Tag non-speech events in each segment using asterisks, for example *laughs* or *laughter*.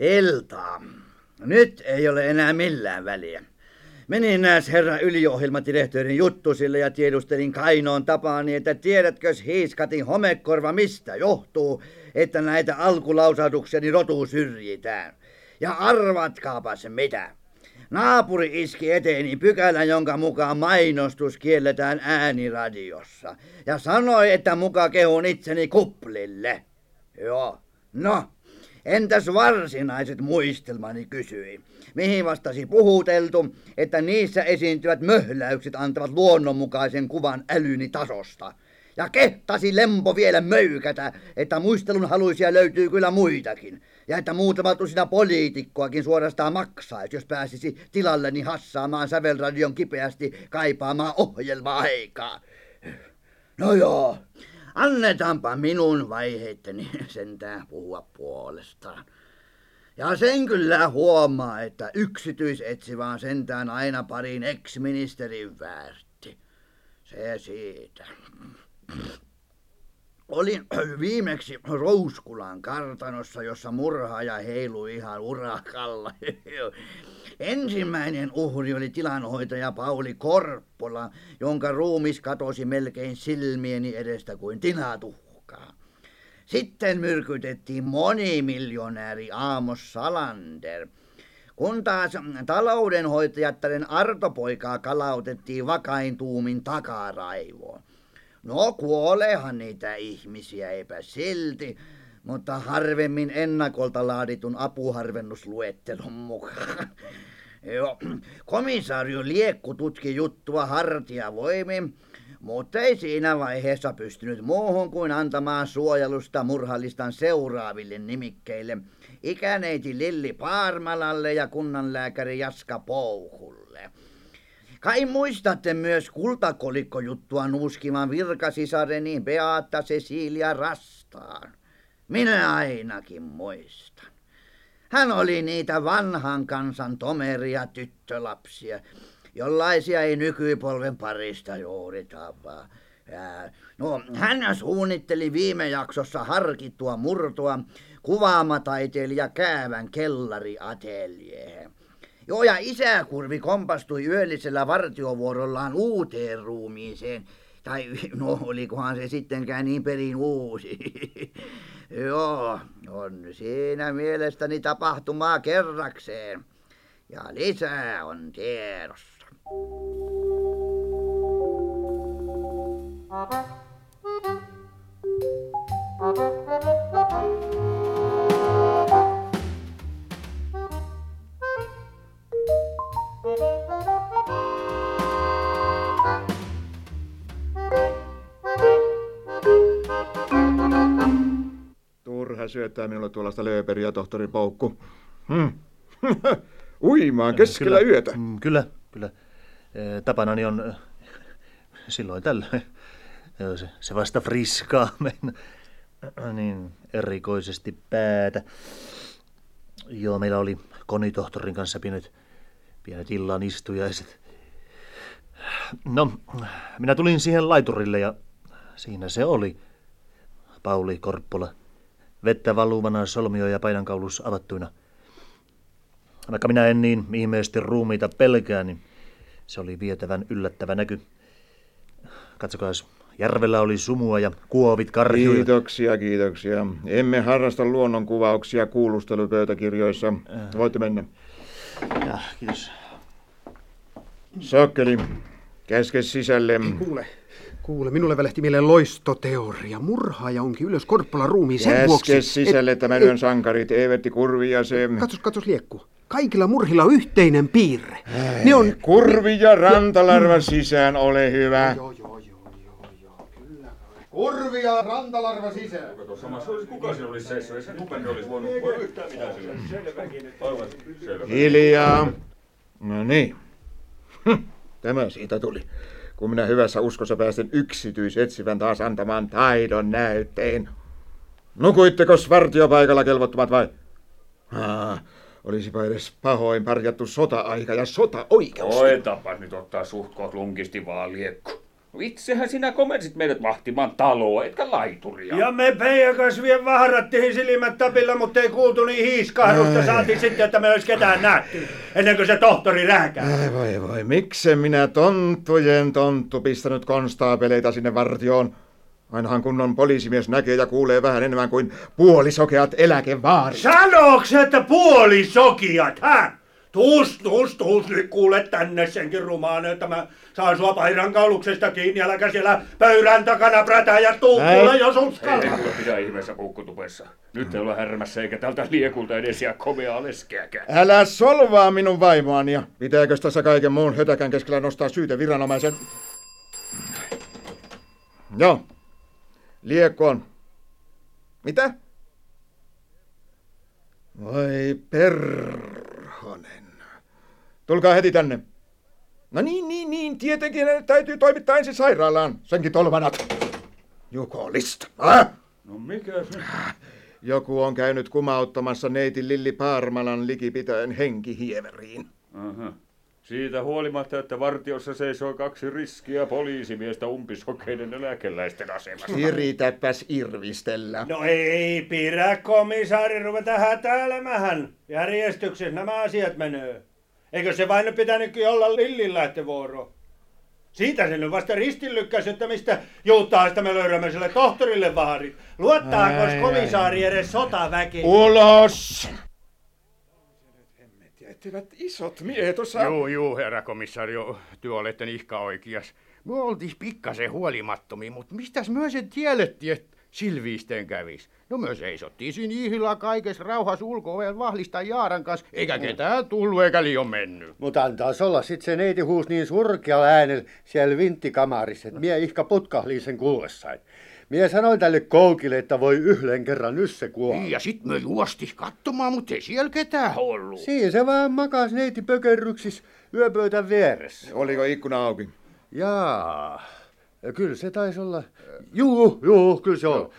Iltaa. Nyt ei ole enää millään väliä. Menin näes herra yliohjelmadirektorin juttusille ja tiedustelin Kainoon tapaani, että tiedätkö hiiskatin homekorva mistä johtuu, että näitä alkulausatukseni rotu syrjitään. Ja arvatkaapas mitä. Naapuri iski eteeni pykälän, jonka mukaan mainostus kielletään ääniradiossa. Ja sanoi, että muka kehun itseni kuplille. Joo. No, entäs varsinaiset muistelmani kysyi. Mihin vastasi puhuteltu, että niissä esiintyvät möhläykset antavat luonnonmukaisen kuvan älyni tasosta. Ja kehtasi lempo vielä möykätä, että muistelun haluisia löytyy kyllä muitakin. Ja että muutama tusina poliitikkoakin suorastaan maksaisi, jos pääsisi tilalleni hassaamaan sävelradion kipeästi kaipaamaan ohjelma-aikaa. No joo, annetaanpa minun vaiheitteni *laughs* sentään puhua puolestaan. Ja sen kyllä huomaa, että yksityisetsivä on sentään aina parin ex-ministerin väärti. Se siitä. Olin *clears throat* viimeksi Rouskulan kartanossa, jossa murhaaja heilui ihan urakalla. *laughs* Ensimmäinen uhri oli tilanhoitaja Pauli Korppola, jonka ruumis katosi melkein silmieni edestä kuin tinatuhkaa. Sitten myrkytettiin monimiljonääri Aamos Salander, kun taas taloudenhoitajattaren Artopoikaa kalautettiin vakain tuumin takaraivoon. No kuolehan niitä ihmisiä, eipä silti, mutta harvemmin ennakolta laaditun apuharvennusluettelon mukaan. *laughs* Joo, komisario Liekku tutki juttua hartiavoimin, mutta ei siinä vaiheessa pystynyt muuhun kuin antamaan suojelusta murhallistan seuraaville nimikkeille ikäneiti Lilli Paarmalalle ja kunnanlääkäri Jaska Pouhulle. Kai muistatte myös kultakolikkojuttua nuuskivan virkasisareni Beata Cecilia Rastaan. Minä ainakin muistan. Hän oli niitä vanhan kansan tomeria tyttölapsia, jollaisia ei nykypolven parista juuri tapaa. No, hän suunnitteli viime jaksossa harkittua murtoa kuvaamataiteilija Käävän kellariateljeen. Joo, ja isäkurvi kompastui yöllisellä vartiovuorollaan uuteen ruumiiseen. Tai no, olikohan se sittenkään niin perin uusi. *laughs* Joo, on siinä mielestäni tapahtumaa kerrakseen. Ja lisää on tiedossa. Turha syöttää minulle tuollaista lööperiä, tohtori Poukku. Hmm. *laughs* Uimaan keskellä kyllä, yötä. mm, Kyllä, kyllä. Tapanani on silloin tällä. Joo, Se, se vasta friskaa *laughs* meina. Niin erikoisesti päätä. Joo, meillä oli konitohtorin kanssa pienet, pienet illan istujaiset. No, minä tulin siihen laiturille ja siinä se oli. Pauli Korppola. Vettä valuvana solmio ja painankaulus avattuina. Vaikka minä en niin ihmeesti ruumiita pelkää, niin se oli vietävän yllättävä näky. Katsokaa, järvellä oli sumua ja kuovit karjuivat. Kiitoksia, kiitoksia. Emme harrasta luonnonkuvauksia kuulustelupöytäkirjoissa. Voitte mennä. Ja, kiitos. Sokkeli, käske sisälle. Kuule, kuule, minulle välehti mieleen loistoteoria. Murhaaja onkin ylös Korppolan ruumiin sen vuoksi... Käske sisälle tämän yön sankarit, Evertti Kurvi ja se... Katsos, katsos liekku. Kaikilla murhilla on yhteinen piirre. Ne on... Kurvi ja rantalarva sisään, ole hyvä. Joo, joo, joo, joo, joo, kyllä. Kurvi ja rantalarva sisään. Tuossa samassa olisi kuka siinä olisi seissyt, ei se kukaan olisi voinut voi yhtään mitään sille. Aivan selvä. Hiljaa. No niin. Hm, Tämä siitä tuli. Kun minä hyvässä uskossa pääsin yksityisetsivän taas antamaan taidon näytteen. Nukuitteko vartiopaikalla kelvottomat vai? Ah, olisipa edes pahoin parjattu sota-aika ja sota-oikeus. Oi tapas nyt ottaa suhkoot lunkisti vaan liekku. Itsehän sinä komensit meidät vahtimaan taloa, etkä laituria. Ja me Peijan kanssa vielä vahrattiin silmät tapilla, mutta ei kuultu niin hiiskahdusta. Saatiin sitten, että me olisi ketään nähty, ennen kuin se tohtori rähkää. Ai voi voi, miksen minä tonttujen tonttu pistänyt konstaapeleita sinne vartioon? Ainahan kunnon poliisimies näkee ja kuulee vähän enemmän kuin puolisokeat eläkevaarit. Sanooks, että puolisokiat, hä? Tuus, tuus, tuus, nyt kuule tänne senkin rumaan, että mä saan sua paidan kauluksesta kiinni, äläkä siellä pöydän takana prätää ja tuu, jos Ei uskalla. kuule pidä ihmeessä puukkutupessa. Nyt ei olla härmässä eikä tältä liekulta edes jää komeaa leskeäkään. Älä solvaa minun vaimoani ja pitääkö tässä kaiken muun hötäkän keskellä nostaa syyte viranomaisen? Joo. Liekkoon. Mitä? Voi perhonen. Tulkaa heti tänne. No niin, niin, niin. Tietenkin ne täytyy toimittaa ensin sairaalaan. Senkin tolvanat. Jukolista. Ah! No mikä se? Joku on käynyt kumauttamassa neiti Lilli Paarmalan likipitäen henkihieveriin. Aha. Siitä huolimatta, että vartiossa seisoo kaksi riskiä poliisimiestä umpisokeiden eläkeläisten asemassa. Siritäpäs irvistellä. No ei pidä komissaari ruveta hätäilemähän. Järjestyksessä nämä asiat menee. Eikö se vain pitänytkin olla Lillin vuoro? Siitä se nyt vasta ristinlykkäs, että mistä juutaasta me löydämme sille tohtorille vaarit. Luottaako Ai, komissaari edes sotaväki? Ulos! Etteivät isot miehet osaa... Juu, juu, herra komissario, työ olette ihka oikeas. Me oltiin pikkasen huolimattomia, mutta mistäs myö sen tiedettiin, että Silviisten kävis? No me seisottiin siinä ihillä kaikessa rauhassa ulko vahlista Jaaran kanssa, eikä ketään tullut eikä liian mennyt. Mutta antaas olla sit se neiti huus niin surkealla äänellä siellä vinttikamarissa, että mie ihka putkahliin sen kuullessain. Mie sanoin tälle koukille, että voi yhden kerran nyt se kuolla. Ja sit me juosti katsomaan, mutta ei siellä ketään ollut. Siinä se vaan makas neiti pökerryksis yöpöytän vieressä. Oliko ikkuna auki? Jaa, kyllä se taisi olla. Juu, juu, kyllä se on.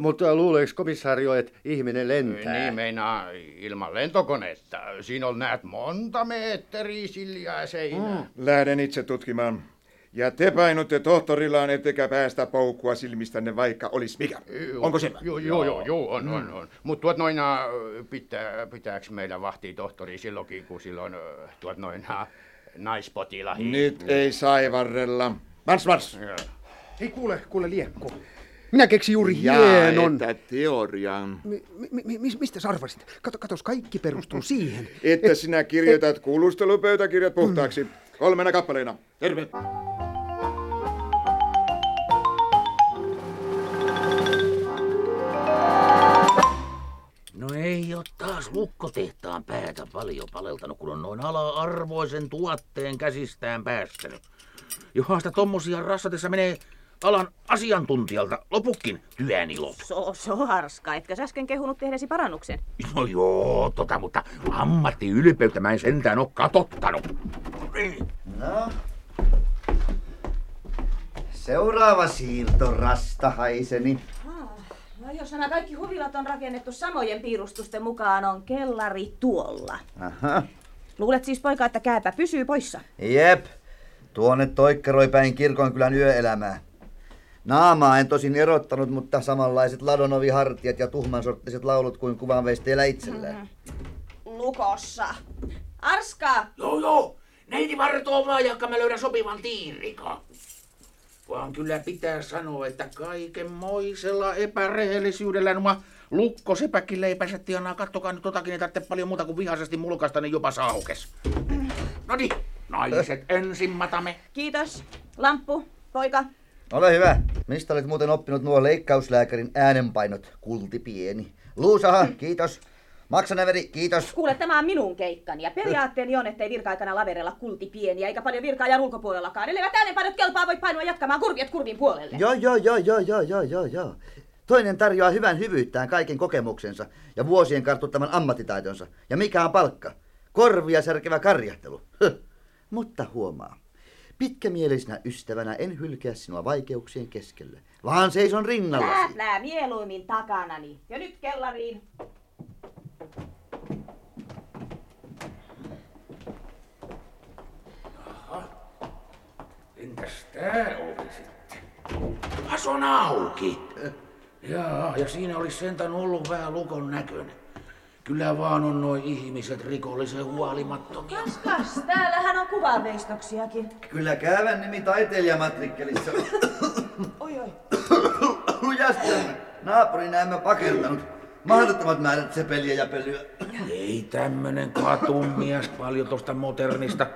Mutta luuleeko komissaario, että ihminen lentää? Niin meinaa ilman lentokonetta. Siinä on näet monta metriä siljaa seinää. Lähden itse tutkimaan. Ja te painutte tohtorillaan, ettekä päästä poukkua silmistänne, vaikka olisi mikä. Onko se? Joo, joo, joo, joo on, on, on. Mutta tuot noina, pitää, pitääkö meillä vahtia tohtori silloinkin, kun silloin tuot noina naispotilahi. Nyt ei saivarrella. Mars, mars! Hei kuule, kuule Liekko. Minä keksin juuri Ja hienon. että teorian. Mi, mi, mi, mis- mistä sä arvasit? Kato, katos, kaikki perustuu *laughs* siihen. Että sinä kirjoitat kuulustelupöytäkirjat puhtaaksi. Kolmena kappaleena. Terve. No ei ole taas lukkotehtaan päätä paljon paleltanut, kun on noin ala-arvoisen tuotteen käsistään päästänyt. Johan sitä tommosia rassatessa menee alan asiantuntijalta lopukin työnilot. So, so harska, etkö sä äsken kehunut tehdesi parannuksen? No joo, tota, mutta ammattiylpeyttä mä en sentään oo katottanut. No. Seuraava siirto, rastahaiseni. No jos nämä kaikki huvilat on rakennettu samojen piirustusten mukaan, on kellari tuolla. Aha. Luulet siis poika, että kääpä pysyy poissa? Jep. Tuonne toikkeroi päin kirkonkylän yöelämää. Naamaa en tosin erottanut, mutta samanlaiset ladonovihartiat ja tuhmansorttiset laulut kuin kuvanveisteillä itsellään. Lukossa. Arska! Joo, joo. Neiti vartoo vaan, jakka mä löydän sopivan tiirika. Vaan kyllä pitää sanoa, että kaikenmoisella epärehellisyydellä numa lukkosepäkin leipänsä tienaa. Kattokaa nyt totakin, ei tarvitse paljon muuta kuin vihaisesti mulkaista, niin jopa saukes. No niin, naiset ensin matamme. Kiitos. Lamppu, poika. Ole hyvä. Mistä olet muuten oppinut nuo leikkauslääkärin äänenpainot, kulti pieni? Luusaha, kiitos. Maksaneveri, kiitos. Kuule, tämä on minun keikkani ja periaatteeni on, ettei virka-aikana laverella kulti pieniä eikä paljon virka-ajan ulkopuolellakaan. Elleivät äänenpainot kelpaa, voi painua jatkamaan kurviet kurvin puolelle. Joo, joo, joo, joo, joo, joo, joo, joo. Toinen tarjoaa hyvän hyvyyttään kaiken kokemuksensa ja vuosien kartuttaman ammattitaitonsa. Ja mikä on palkka? Korvia särkevä karjahtelu. Höh. Mutta huomaa. Pitkämielisenä ystävänä en hylkää sinua vaikeuksien keskelle, vaan seison rinnallasi. Lählää mieluimmin takanani. Ja nyt kellariin. Entäs tää oli sitten? As on auki. Jaa, ja siinä olisi sentään ollut vähän lukon näköinen. Kyllä vaan on noin ihmiset rikollisen huolimattomia. Kas, kas, täällähän on kuvanveistoksiakin. Kyllä käyvän nimi taiteilijamatrikkelissa. Oi, oi. Lujasti on naapuri näemmä pakertanut. Mahdottomat määrät sepeliä ja pölyä. Ei tämmönen katumies paljon tosta modernista.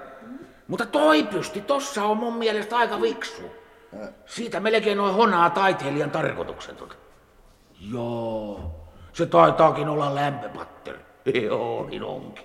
Mutta toi pysti tossa on mun mielestä aika viksu. Siitä melkein noin honaa taiteilijan tarkoituksetut. Joo, se taitaakin olla lämpöpatteri. Joo, niin onkin.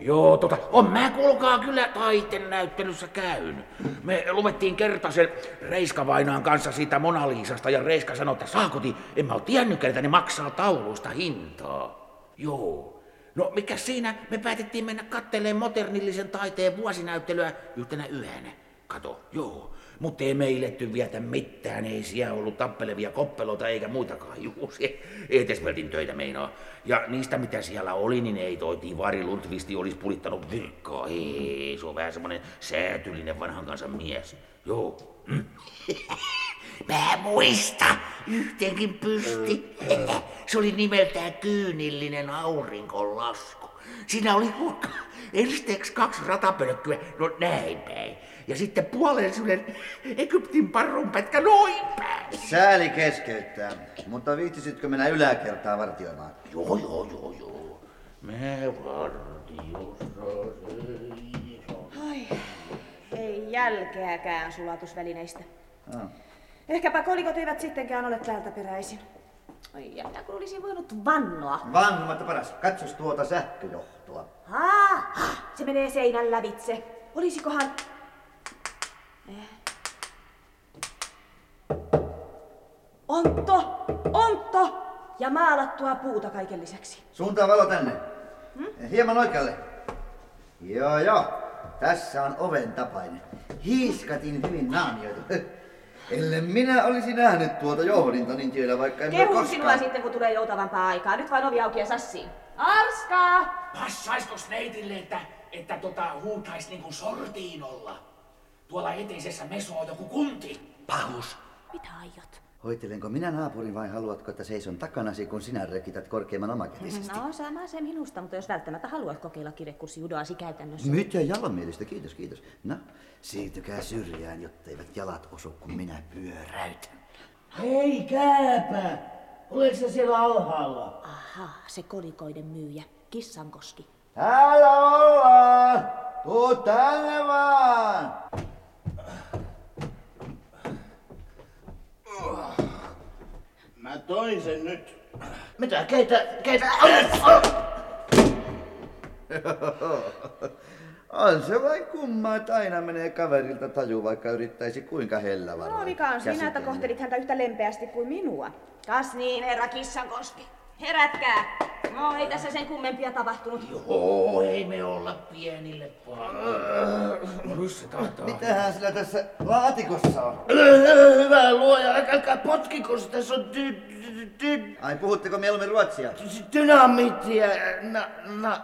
Joo, tota, on mä kuulkaa kyllä taiteen näyttelyssä käynyt. Me luvettiin kertaisen Reiska-vainaan kanssa siitä Mona Lisasta ja Reiska sanoi, että saakoti, en mä oo tiennyt, että ne maksaa tauluista hintaa. Joo. No mikä siinä, me päätettiin mennä katteleen modernillisen taiteen vuosinäyttelyä yhtenä yönä. Kato, joo. Mutta ei me iletty vietä mitään, ei siellä ollut tappelevia koppeloita eikä muitakaan. Juu, se etesveltin töitä meinaa. Ja niistä mitä siellä oli, niin ei toi Tivari Lundvisti olisi pulittanut virkkaa. Ei, se on vähän semmonen säätyllinen vanhan kansan mies. Joo. Mm. *laughs* Mä muista, yhteenkin pysti. *laughs* Se oli nimeltään kyynillinen aurinkolasku. Siinä oli kuulka ensiksi kaksi ratapölkkyä, no näin päin. Ja sitten puolen semmonen Egyptin parrun pätkä noin päin. Sääli keskeyttää, mutta viittisitkö mennä yläkertaa vartioimaan? Joo, joo, joo, joo. Mä vartiossa. Ai, ei jälkeäkään sulatusvälineistä. Ah. Ehkäpä kolikot eivät sittenkään ole täältä peräisin. Ai, ja mitä kun olisin voinut vannoa? Vanhumatta paras, katsos tuota sähköjohtoa. Ah, se menee seinän lävitse. Olisikohan... Eh. Ontto! Ontto! Ja maalattua puuta kaiken lisäksi. Suuntaa valo tänne. Hmm? Hieman oikealle. Joo, joo. Tässä on oven tapainen. Hiiskatin hyvin naamioitu. Ellen minä olisi nähnyt tuota johdinta, niin tiedä vaikka en Kehun koskaan... sinua sitten, kun tulee joutavampaa aikaa. Nyt vain ovi auki ja sassiin. Arska! Passaiskos neitille, että, että tota, huutais niinku sortiin olla? Tuolla eteisessä meso on joku kunti. Pahus. Mitä aiot? Hoitelenko minä naapurin vai haluatko, että seison takanasi, kun sinä rekität korkeimman omakätisesti? No, sama se minusta, mutta jos välttämättä haluat kokeilla kirjekurssi judoasi käytännössä. Mitä jalomielistä, kiitos, kiitos. No, siirtykää syrjään, jotteivät jalat osu, kun minä pyöräytän. Hei kääpä! Oletko sä siellä alhaalla? Aha, se kolikoiden myyjä, Kissankoski. Täällä ollaan! Tuu tänne vaan! Mä toin sen nyt. Mitä? Keitä? Keitä? On se vain kummaa, että aina menee kaverilta taju, vaikka yrittäisi kuinka hellä varoa. No, vika on siinä, että kohtelit häntä yhtä lempeästi kuin minua. Kas niin, herra Kissankoski. Herätkää! No, ei tässä sen kummempia tapahtunut. Joo, ei me olla pienille pahoilla. Nyt se taitaa. Mitähän sillä tässä laatikossa on? Hyvä luoja, älkää potkiko, tässä on dy, dy, dy, Ai, puhutteko mieluummin ruotsia? dynamiittia. Na, na.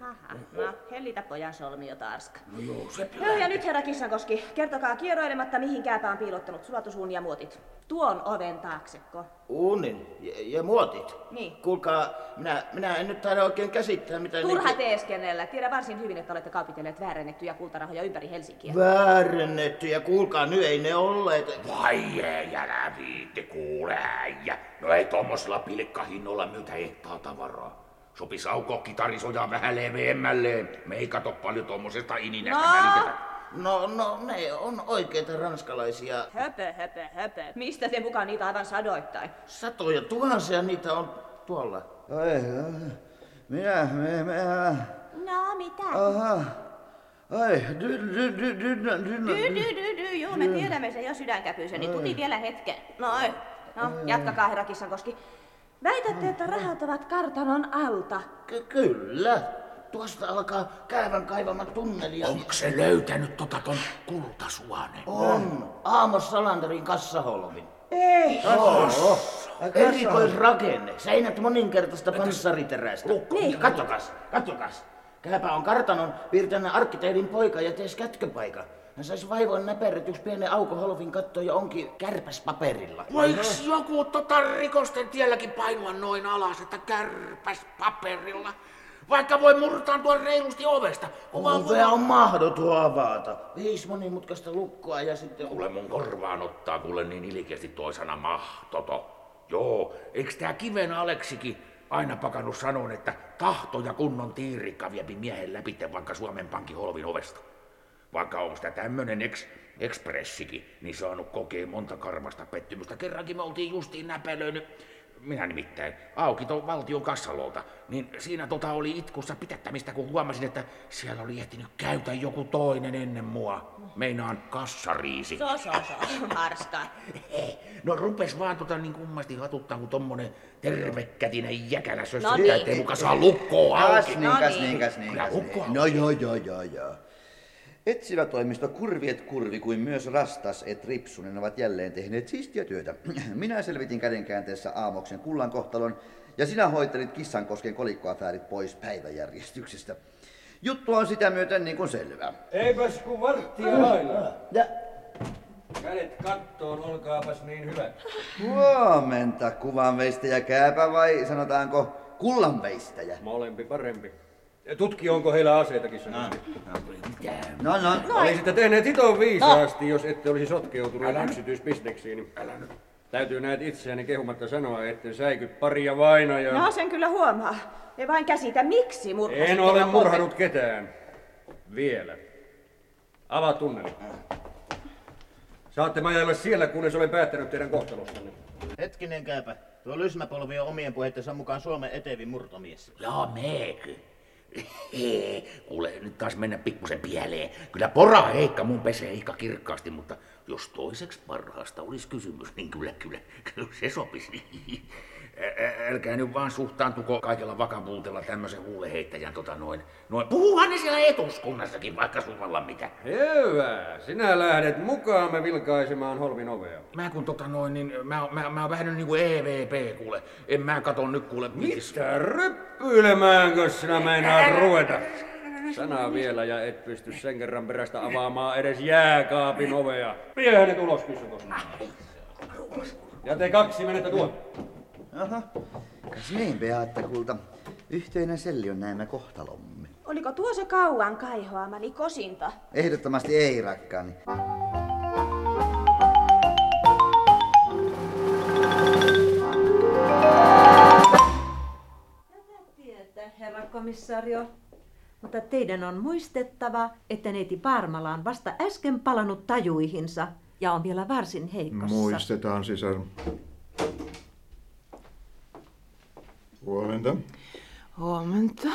Haha, hellitä pojan solmiota, Arska. No joo, se Joo, ja nyt herra Kissankoski, kertokaa kieroilematta, mihin kääpä on piilottanut sulatusuun ja muotit. Tuon oven taakseko. Uunin ja, ja muotit. Niin. Kuulkaa, minä, minä en nyt taida oikein käsittää, mitä... Turha niitä- teeskennellä. Tiedän varsin hyvin, että olette kaupitelleet väärennettyjä kultarahoja ympäri Helsinkiä. Väärennetty ja kuulkaa, nyt ei ne olleet. Vai ei, älä viitti, kuule äijä. No ei tommosella pilkkahinnolla myytä ehtaa tavaraa. Sopis aukoa kitarisoja vähän leveämmälle. Me ei kato paljon tommosesta ininästä No. välitetä. No, no, ne on oikeita ranskalaisia. Höpö, höpö, höpö. Mistä te mukaan niitä aivan sadoittain? Satoja tuhansia niitä on tuolla. Ai, ai, minä, me, me, No, mitä? aha. Ai, dy, dy, dy, dy, dy, dy, Dy, dy, dy, dy, juu, me tiedämme sen jo sydänkäpyisen, niin tuti vielä hetken. Noin. No, jatkakaa, herra Kissankoski. Väitätte, että rahat ovat kartanon alta. Ky- kyllä. Tuosta alkaa käyvän kaivama tunneli. ja- Onko se löytänyt tota ton kultasuonen? On. Aamos Salanderin kassaholvin. Ei. Oho. Erikoisrakenne. Seinät moninkertaista panssariterästä. Niin. Katsokas, katsokas. Kääpä on kartanon piirtänyt arkkitehdin poika ja tees kätköpaika. Hän sais vaivoin näperretyksi pienen auko holvin kattoon ja onkin kärpäs paperilla. Voiks joku tota rikosten tielläkin painua noin alas, että kärpäs paperilla? Vaikka voi murtaantua reilusti ovesta. Ovea on mahdoton avata. Viisi monimutkaista lukkoa ja sitten... Kuule mun korvaan ottaa kuule niin ilkeästi toi sana mahtoto. Joo, eiks tää kiven Aleksikin aina pakannut sanon, että tahto ja kunnon tiirikka viepi miehen läpi vaikka Suomen Pankin holvin ovesta. Vaikka onko sitä tämmönen eks, ekspressikin, niin saanut kokea monta karmasta pettymystä. Kerrankin me oltiin justiin näpelöinyt, minä nimittäin, auki tuon valtion kassalolta, niin siinä tota oli itkussa pitättämistä, kun huomasin, että siellä oli ehtinyt käytä joku toinen ennen mua. Meinaan kassariisi. So, so, so, Marska. No rupes vaan tota niin kummasti hatuttaa, kun tommonen tervekätinen jäkälä No sössöttää, niin. ettei muka saa lukkoa auki. Kas niin, kas No niin, niin. kas niin, kas lukko niin. No joo, joo, joo, joo. Etsivä toimisto Kurviet Kurvi kuin myös Rastas et Ripsunen ovat jälleen tehneet siistiä työtä. *clears throat* Minä selvitin kädenkäänteessä Aamoksen kullan kohtalon ja sinä hoitelit Kissankosken kolikkoafäärit pois päiväjärjestyksestä. Juttu on sitä myöten niin kuin selvä. Eipäs kun varttia lailla. Ja Kädet kattoon, olkaapas niin hyvät. huomenta kuvanveistäjä kääpä vai sanotaanko kullanveistäjä? Molempi parempi. Tutki, onko heillä aseitakin sanoisi. No, no, Olisitte tehneet hiton viisaasti, jos ette olisi sotkeutuneet yksityisbisneksiin. Niin Täytyy näet itseäni kehumatta sanoa, että säiky paria vainajaa. No sen kyllä huomaa. Ei vain käsitä, miksi murhasitte En ole murhanut ketään. Vielä. Avaa tunneli. Saatte majailla siellä, kunnes olen päättänyt teidän kohtalostanne. Hetkinen kääpä. Tuo lysmäpolvi on omien puheittensa mukaan Suomen etevin murtomies. Joo, meekö? Kuule, nyt taas mennä pikkusen pieleen. Kyllä pora Heikka mun pesee Heikka kirkkaasti, mutta jos toiseksi parhaasta olisi kysymys, niin kyllä, kyllä, kyllä se sopisi. Ä- ä- Älkää nyt vaan suhtaantuko kaikella vakavuutella tämmöisen huuleheittäjän tota noin. noin. Puhuhan ne siellä etuskunnassakin vaikka suvalla mitä. Hyvä. Sinä lähdet mukaamme vilkaisemaan holvin ovea. Mä kun tota noin, niin mä, mä, mä oon vähän niinku EVP kuule. En mä kato nyt kuule mitis. Mitä ryppyilemäänkö sinä meinaat ruveta? Sana vielä ja et pysty sen kerran perästä avaamaan edes jääkaapin ovea. Vie hänet ulos, Kyssykos. Ja te kaksi menette tuon. Aha, kas niin Beatta kulta. Yhteinen selli on näemme kohtalomme. Oliko tuo se kauan kaihoamani kosinta? Ehdottomasti ei, rakkaani. Tietä, herra komissario. Mutta teidän on muistettava, että neiti Parmala on vasta äsken palannut tajuihinsa ja on vielä varsin heikossa. Muistetaan, sisar. Huomenta. Huomenta.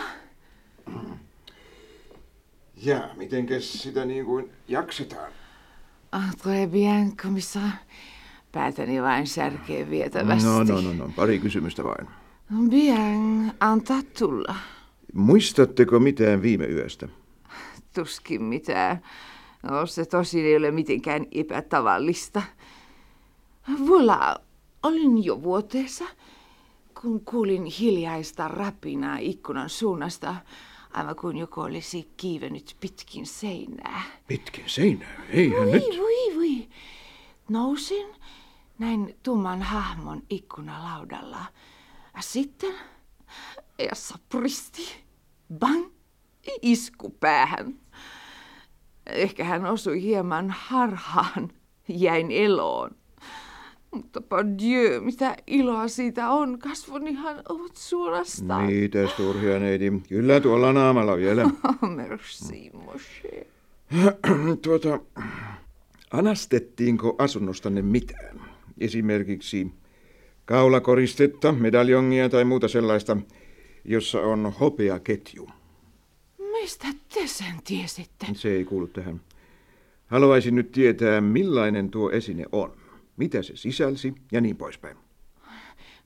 Ja, mitenkäs sitä niin kuin jaksetaan? Ah, très bien, komissar. Päätäni vain särkee vietävästi. No, no, no, no, pari kysymystä vain. Bien, antaa tulla. Muistatteko mitään viime yöstä? Tuskin mitään. No, se tosin ei ole mitenkään epätavallista. Voilà, olin jo vuoteessa, kun kuulin hiljaista rapinaa ikkunan suunnasta, aivan kuin joku olisi kiivennyt pitkin seinää. Pitkin seinää, eihän Voi, nyt. voi, voi. Nousin, näin tumman hahmon ikkunalaudalla. Sitten, ja sapristi, bang, isku päähän. Ehkä hän osui hieman harhaan, jäin eloon. Mutta par Dieu, mitä iloa siitä on. Kasvonihan ovat suorastaan. Mitäs turhia neiti? Kyllä tuolla naamalla vielä. *laughs* Merci, mon cher. *clears throat* tuota, anastettiinko asunnostanne mitään? Esimerkiksi kaulakoristetta, medaljongia tai muuta sellaista, jossa on hopeaketju. Mistä te sen tiesitte? Se ei kuulu tähän. Haluaisin nyt tietää, millainen tuo esine on, mitä se sisälsi ja niin poispäin.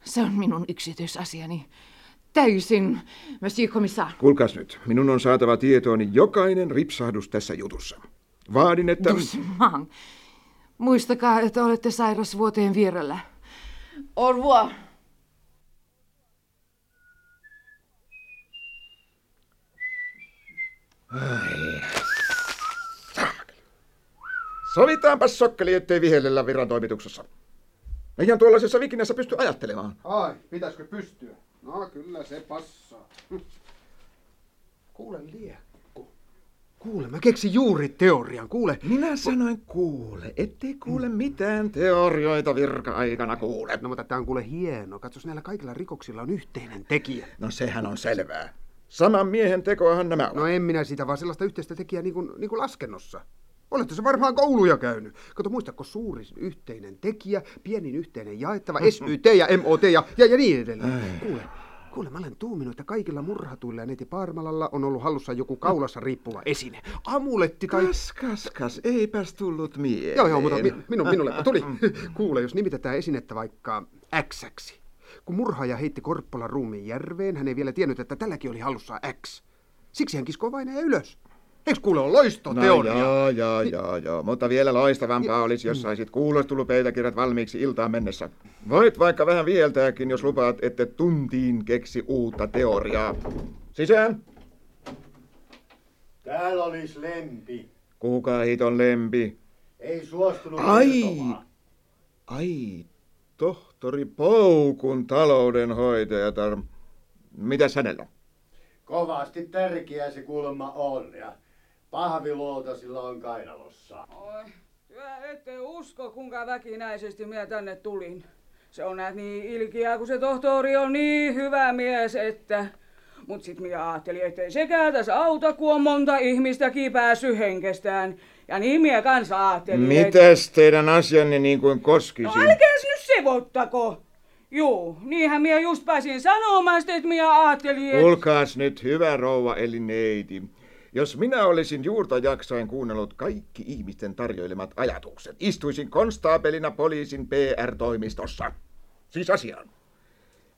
Se on minun yksityisasiani. Täysin, monsieur commissaire. Kuulkaas nyt, minun on saatava tietooni jokainen ripsahdus tässä jutussa. Vaadin, että... Doucement. Muistakaa, että olette sairasvuoteen vierellä. Au revoir. Ai. Sovitaanpas sokkeli, ettei vihellellä viran toimituksessa. Eihän tuollaisessa vikinnässä pysty ajattelemaan. Ai, pitäisikö pystyä? No kyllä se passaa. *laughs* Kuule liekku. Kuule, mä keksin juuri teorian. Kuule. Minä sanoin kuule, ettei kuule mitään teorioita virka-aikana kuule. No mutta tää on kuule hieno. Katsos, näillä kaikilla rikoksilla on yhteinen tekijä. No sehän on selvää. Saman miehen tekoahan nämä ovat. No en minä sitä, vaan sellaista yhteistä tekijää niin kuin, niin kuin laskennossa. Olette se varmaan kouluja käynyt. Kato, muistako suurin yhteinen tekijä, pienin yhteinen jaettava, SYT ja MOT ja, ja, ja niin edelleen. Kuule, kuule, mä olen tuuminut, että kaikilla murhatuilla ja neiti Parmalalla on ollut hallussa joku kaulassa riippuva esine. Amuletti tai... Kas, kas, kas, eipäs tullut mieleen. Joo, joo, mutta mi, minu, *laughs* minulle tuli. Kuule, jos nimitetään esinettä vaikka x Kun murhaaja heitti Korppolan ruumiin järveen, hän ei vielä tiennyt, että tälläkin oli hallussa X. Siksi hän kiskoi vain ylös. Eikö kuule on loisto No teoria? joo, joo, joo, joo. Mutta vielä loistavampaa olisi, jos saisit kuulostulupöytäkirjat valmiiksi iltaan mennessä. Voit vaikka vähän vieltääkin, jos lupaat, että tuntiin keksi uutta teoriaa. Sisään! Täällä olisi lempi. Kuka hiton lempi? Ei suostunut Ai! kertomaan. Ai, tohtori Poukun taloudenhoitajatar. Mitäs hänellä? Kovasti tärkeä se kuulemma on ja pahviluota sillä on kainalossa. Oi, työ ette usko, kuinka väkinäisesti minä tänne tulin. Se on näet niin ilkiä, kun se tohtori on niin hyvä mies, että... Mut sit minä ajattelin, ettei sekään tässä auta, kun on monta ihmistäkin päässyt henkestään. Ja niin minä kanssa ajattelin, että... Mitäs teidän asianne niin kuin koskisi? No älkääs nyt sevottako. Juu, niinhän minä just pääsin sanomaan, että minä ajattelin, että... Nyt, hyvä rouva eli neiti. Jos minä olisin juurta jaksain kuunnellut kaikki ihmisten tarjoilemat ajatukset, istuisin konstaapelina poliisin PR-toimistossa. Siis asiaan.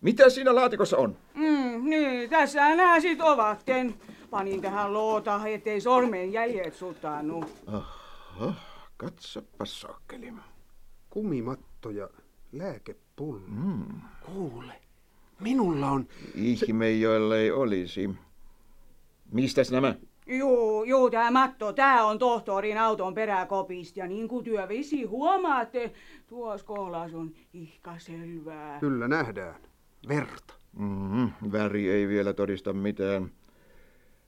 Mitä siinä laatikossa on? Mm, niin, tässä nämä sit ovatkin. Panin tähän loota, ettei sormen jäljet suttanut. Aha, katsoppa sokkeli. Kumimatto ja lääkepullo. Mm. Kuule, minulla on... Ihme, jollei olisi. Mistäs nämä? Juu, juu, tää matto, tää on tohtorin auton peräkopista. Ja niin kuin työ visi huomaatte, tuossa kohdassa on ihka selvää. Kyllä nähdään. Verta. Mm, väri ei vielä todista mitään.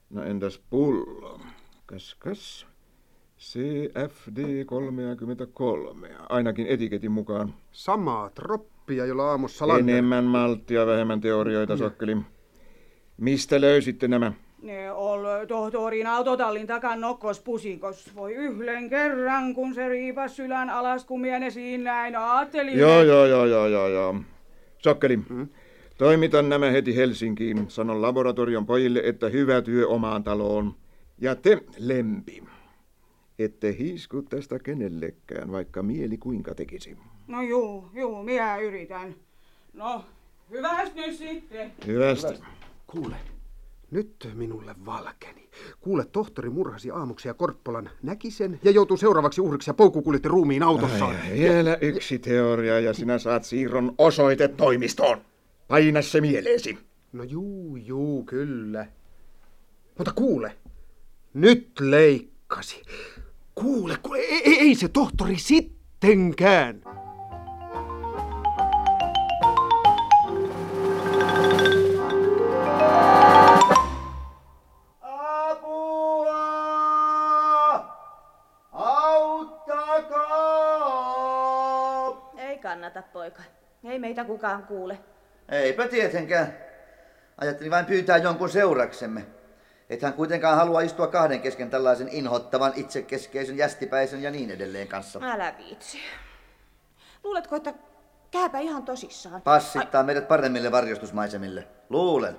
No entäs pullo? Kas kas. CFD 33, ainakin etiketin mukaan. Samaa troppia, jolla aamussa Lander... Enemmän malttia, vähemmän teorioita, sokkeli. Mistä löysitte nämä? Ne ol tohtorin autotallin takan nokkos pusikos. Voi yhden kerran, kun se riipas sylän alas, kun mie ne siinä näin ajattelin. Joo, joo, joo, joo, joo, joo. Sokkeli, toimitan nämä heti Helsinkiin. Sanon laboratorion pojille, että hyvä työ omaan taloon. Ja te, lempi, ette hiisku tästä kenellekään, vaikka mieli kuinka tekisi. No juu, juu, minä yritän. No, hyvästi nyt sitten. Hyvästi. Kuule, nyt minulle valkeni. Kuule, tohtori murhasi aamuksi ja Korppolan näki sen ja joutui seuraavaksi uhriksi ja poukku kuljetti ruumiin autossaan. Ai, vielä yksi teoria ja sinä saat siirron osoitetoimistoon. Paina se mieleesi. No juu, juu, kyllä. Mutta kuule, nyt leikkasi. Kuule, kuule ei, ei, ei se tohtori sittenkään. Meitä kukaan kuule. Eipä tietenkään. Ajattelin vain pyytää jonkun seuraksemme. Ethän kuitenkaan halua istua kahden kesken tällaisen inhottavan, itsekeskeisen, jästipäisen ja niin edelleen kanssa. Älä viitsi. Luuletko, että kääpä ihan tosissaan? Passittaa meidät paremmille varjostusmaisemille. Luulen.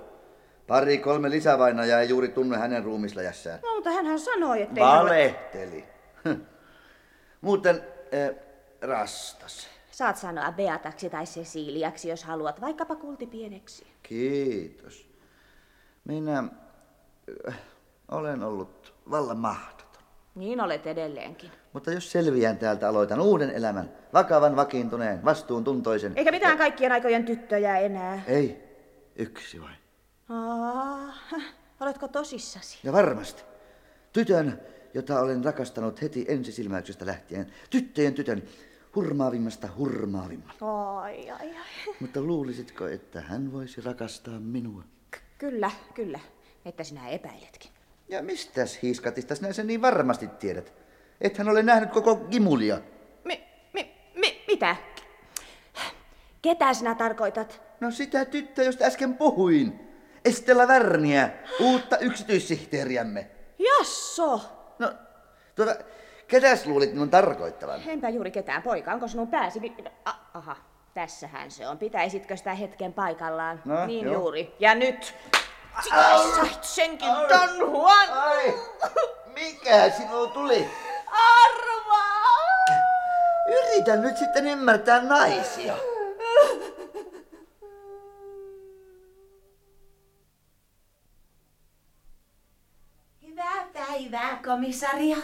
Pari kolme lisävainajaa ei juuri tunne hänen ruumisläjässään. No, mutta hän sanoi, että Valehteli. Muuten, äh, rastas. Saat sanoa Beataksi tai Ceciliaksi, jos haluat, vaikkapa kultipieneksi. Kiitos. Minä äh, olen ollut vallan mahdoton. Niin olet edelleenkin. Mutta jos selviän täältä, aloitan uuden elämän. Vakavan, vakiintuneen, vastuuntuntoisen. Eikä mitään kaikkien aikojen tyttöjä enää. Ei, yksi vain. Aa, oletko tosissasi? Ja varmasti. Tytön, jota olen rakastanut heti ensisilmäyksestä lähtien. Tyttöjen tytön, hurmaavimmasta hurmaavimman. Ai, ai, ai. Mutta luulisitko, että hän voisi rakastaa minua? Kyllä, kyllä. Että sinä epäiletkin. Ja mistäs hiiskatista sinä sen niin varmasti tiedät? Ethän ole nähnyt koko Gimulia. Mi, mi, mi, mitä? Ketä sinä tarkoitat? No sitä tyttöä, josta äsken puhuin. Estella Värniä, uutta yksityissihteeriämme. Jasso! No, tuota, ketäs luulit minun tarkoittavan? Enpä juuri ketään poika, onko sinun pääsi... Ah, aha, tässähän se on. Pitäisitkö sitä hetken paikallaan? No, niin joo. juuri. Ja nyt... Sinä sait senkin, Don Juan! Ai, mikä sinulla tuli? Arvaa! Yritän nyt sitten ymmärtää naisia. Hyvää päivää, komisario.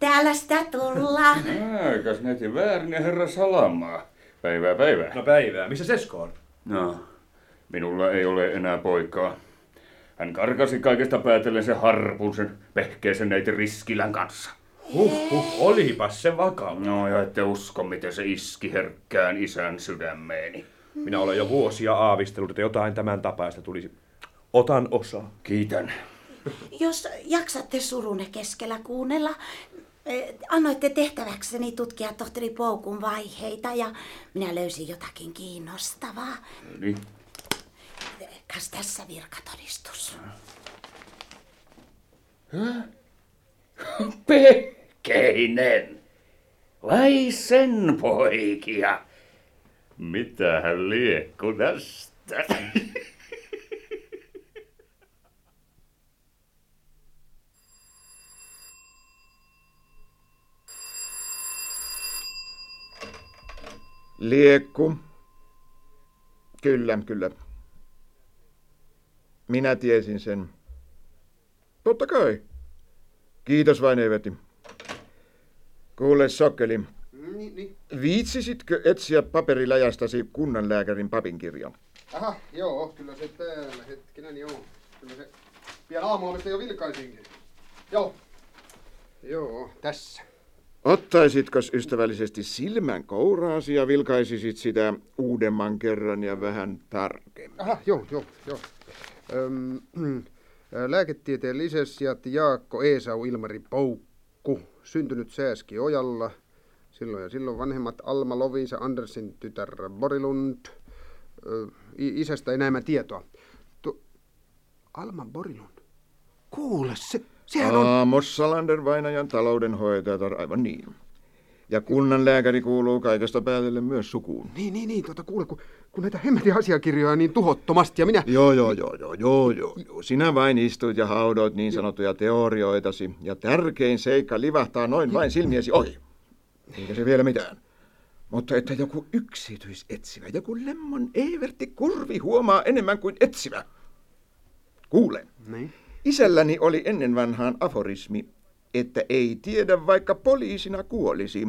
Täällä sitä tullaan. *laughs* Aikas neiti väärin ja herra Salamaa. Päivää päivää. No päivää. Missä Sesko on? No, minulla ei ole enää poikaa. Hän karkasi kaikesta päätellen se harpun sen pehkeisen neiti Riskilän kanssa. Huh, huh, olipas se vakava. No ja ette usko, miten se iski herkkään isän sydämeeni. Minä olen jo vuosia aavistellut, että jotain tämän tapaista tulisi. Otan osaa. Kiitän. Jos jaksatte surunne keskellä kuunnella, annoitte tehtäväkseni tutkia tohtori Poukun vaiheita ja minä löysin jotakin kiinnostavaa. Niin. Kas tässä virkatodistus. Pehkeinen! Vai sen poikia? Mitähän liekku tästä? Liekku. Kyllä, kyllä. Minä tiesin sen. Totta kai. Kiitos vain, Eveti. Kuule, Sokkeli. Niin, niin. Viitsisitkö etsiä paperiläjästäsi kunnanlääkärin papinkirjan? Aha, joo, kyllä se täällä. Hetkinen, joo. Kyllä se pian aamulla mistä jo vilkaisinkin. Joo. Joo, tässä. Ottaisitko ystävällisesti silmän kouraasi ja vilkaisisit sitä uudemman kerran ja vähän tarkemmin? Aha, joo, joo, joo. Öm, lääketieteen lisensiaatti Jaakko Eesau Ilmari Poukku, syntynyt Sääski Ojalla. Silloin ja silloin vanhemmat Alma Loviisa Andersin tytär Borilund. Ö, isästä enemmän tietoa. Tu- Alma Borilund. Kuule, se, sehän on... Aamos Salander vainajan taloudenhoitajatar, aivan niin. Ja kunnanlääkäri kuuluu kaikesta päätellen myös sukuun. Niin, niin, niin, tota, kuule, kun, kun näitä hemmetin asiakirjoja niin tuhottomasti ja minä... Joo, joo, joo, joo, joo, joo, joo. Sinä vain istuit ja haudoit niin sanottuja teorioitasi, ja tärkein seikka livahtaa noin vain silmiesi ohi. Eikä se vielä mitään. Mutta että joku yksityisetsivä, joku Lemmon Evertti Kurvi huomaa enemmän kuin etsivä. Kuule, Niin. Isälläni oli ennen vanhaan aforismi, että ei tiedä vaikka poliisina kuolisi.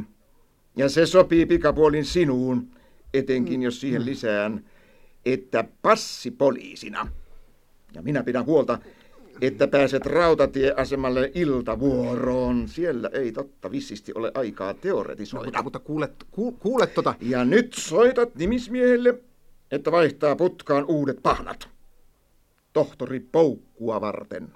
Ja se sopii pikapuolin sinuun, etenkin jos siihen lisään, että passi poliisina. Ja minä pidän huolta, että pääset rautatieasemalle iltavuoroon. Siellä ei totta vissisti ole aikaa teoretisoida. Mutta, mutta kuule, ku, kuule tota... Ja nyt soitat nimismiehelle, että vaihtaa putkaan uudet pahnat. Tohtori Poukkua varten.